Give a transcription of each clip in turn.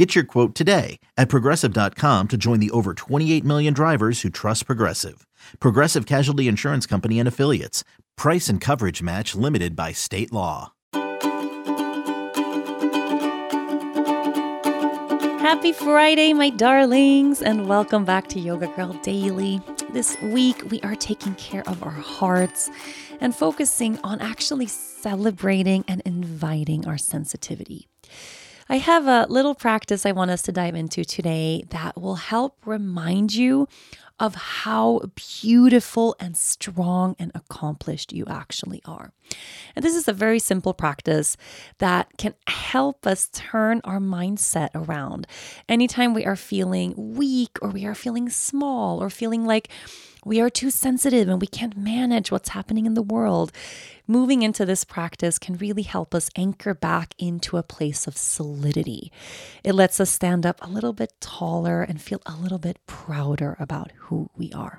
Get your quote today at progressive.com to join the over 28 million drivers who trust Progressive. Progressive Casualty Insurance Company and Affiliates. Price and coverage match limited by state law. Happy Friday, my darlings, and welcome back to Yoga Girl Daily. This week, we are taking care of our hearts and focusing on actually celebrating and inviting our sensitivity. I have a little practice I want us to dive into today that will help remind you of how beautiful and strong and accomplished you actually are. And this is a very simple practice that can help us turn our mindset around. Anytime we are feeling weak or we are feeling small or feeling like we are too sensitive and we can't manage what's happening in the world. Moving into this practice can really help us anchor back into a place of solidity. It lets us stand up a little bit taller and feel a little bit prouder about who we are.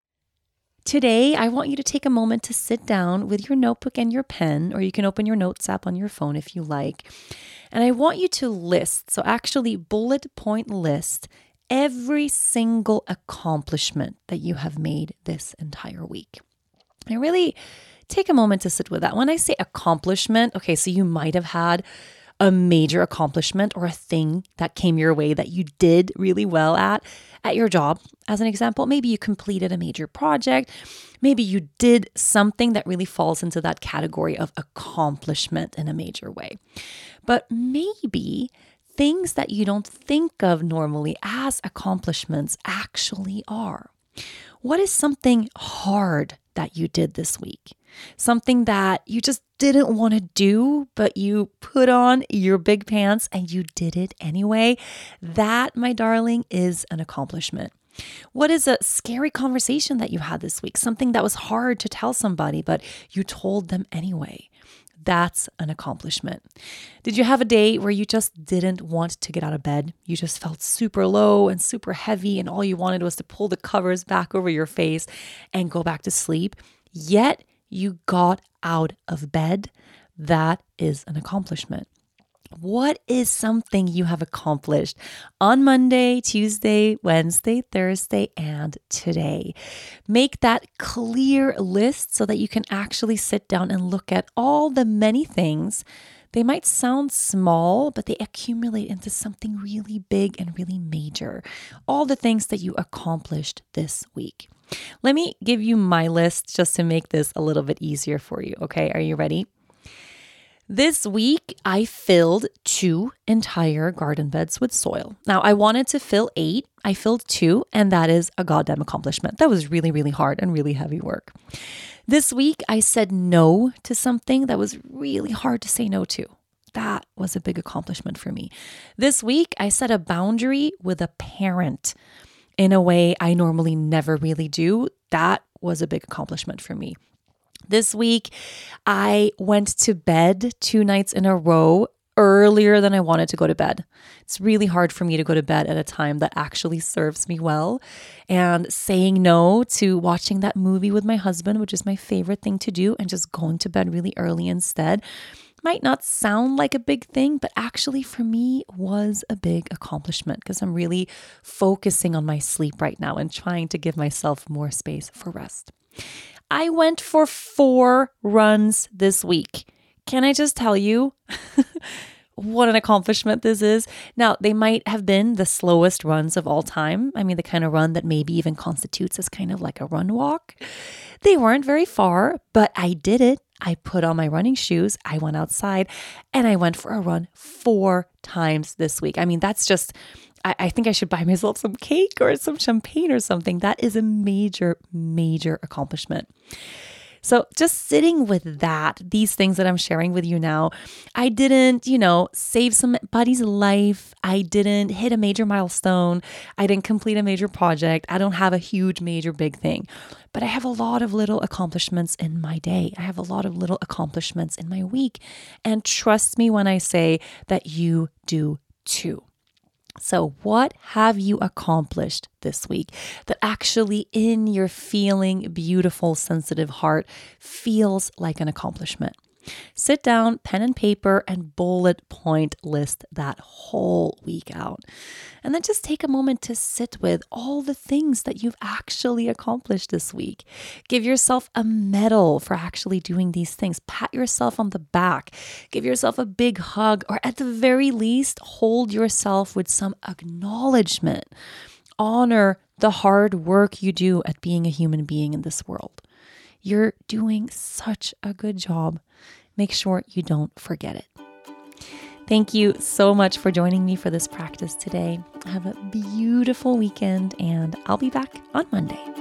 Today, I want you to take a moment to sit down with your notebook and your pen, or you can open your notes app on your phone if you like. And I want you to list, so actually, bullet point list every single accomplishment that you have made this entire week. And really take a moment to sit with that. When I say accomplishment, okay, so you might have had a major accomplishment or a thing that came your way that you did really well at at your job. As an example, maybe you completed a major project, maybe you did something that really falls into that category of accomplishment in a major way. But maybe things that you don't think of normally as accomplishments actually are. What is something hard that you did this week? Something that you just didn't want to do, but you put on your big pants and you did it anyway. That, my darling, is an accomplishment. What is a scary conversation that you had this week? Something that was hard to tell somebody, but you told them anyway. That's an accomplishment. Did you have a day where you just didn't want to get out of bed? You just felt super low and super heavy, and all you wanted was to pull the covers back over your face and go back to sleep? Yet you got out of bed. That is an accomplishment. What is something you have accomplished on Monday, Tuesday, Wednesday, Thursday, and today? Make that clear list so that you can actually sit down and look at all the many things. They might sound small, but they accumulate into something really big and really major. All the things that you accomplished this week. Let me give you my list just to make this a little bit easier for you. Okay, are you ready? This week, I filled two entire garden beds with soil. Now, I wanted to fill eight. I filled two, and that is a goddamn accomplishment. That was really, really hard and really heavy work. This week, I said no to something that was really hard to say no to. That was a big accomplishment for me. This week, I set a boundary with a parent in a way I normally never really do. That was a big accomplishment for me. This week, I went to bed two nights in a row earlier than I wanted to go to bed. It's really hard for me to go to bed at a time that actually serves me well. And saying no to watching that movie with my husband, which is my favorite thing to do, and just going to bed really early instead might not sound like a big thing, but actually for me was a big accomplishment because I'm really focusing on my sleep right now and trying to give myself more space for rest. I went for four runs this week. Can I just tell you? what an accomplishment this is. Now, they might have been the slowest runs of all time. I mean, the kind of run that maybe even constitutes as kind of like a run walk. They weren't very far, but I did it. I put on my running shoes, I went outside, and I went for a run four times this week. I mean, that's just, I, I think I should buy myself some cake or some champagne or something. That is a major, major accomplishment. So, just sitting with that, these things that I'm sharing with you now, I didn't, you know, save somebody's life. I didn't hit a major milestone. I didn't complete a major project. I don't have a huge, major, big thing. But I have a lot of little accomplishments in my day. I have a lot of little accomplishments in my week. And trust me when I say that you do too. So, what have you accomplished this week that actually, in your feeling beautiful, sensitive heart, feels like an accomplishment? Sit down, pen and paper, and bullet point list that whole week out. And then just take a moment to sit with all the things that you've actually accomplished this week. Give yourself a medal for actually doing these things. Pat yourself on the back. Give yourself a big hug, or at the very least, hold yourself with some acknowledgement. Honor the hard work you do at being a human being in this world. You're doing such a good job. Make sure you don't forget it. Thank you so much for joining me for this practice today. Have a beautiful weekend, and I'll be back on Monday.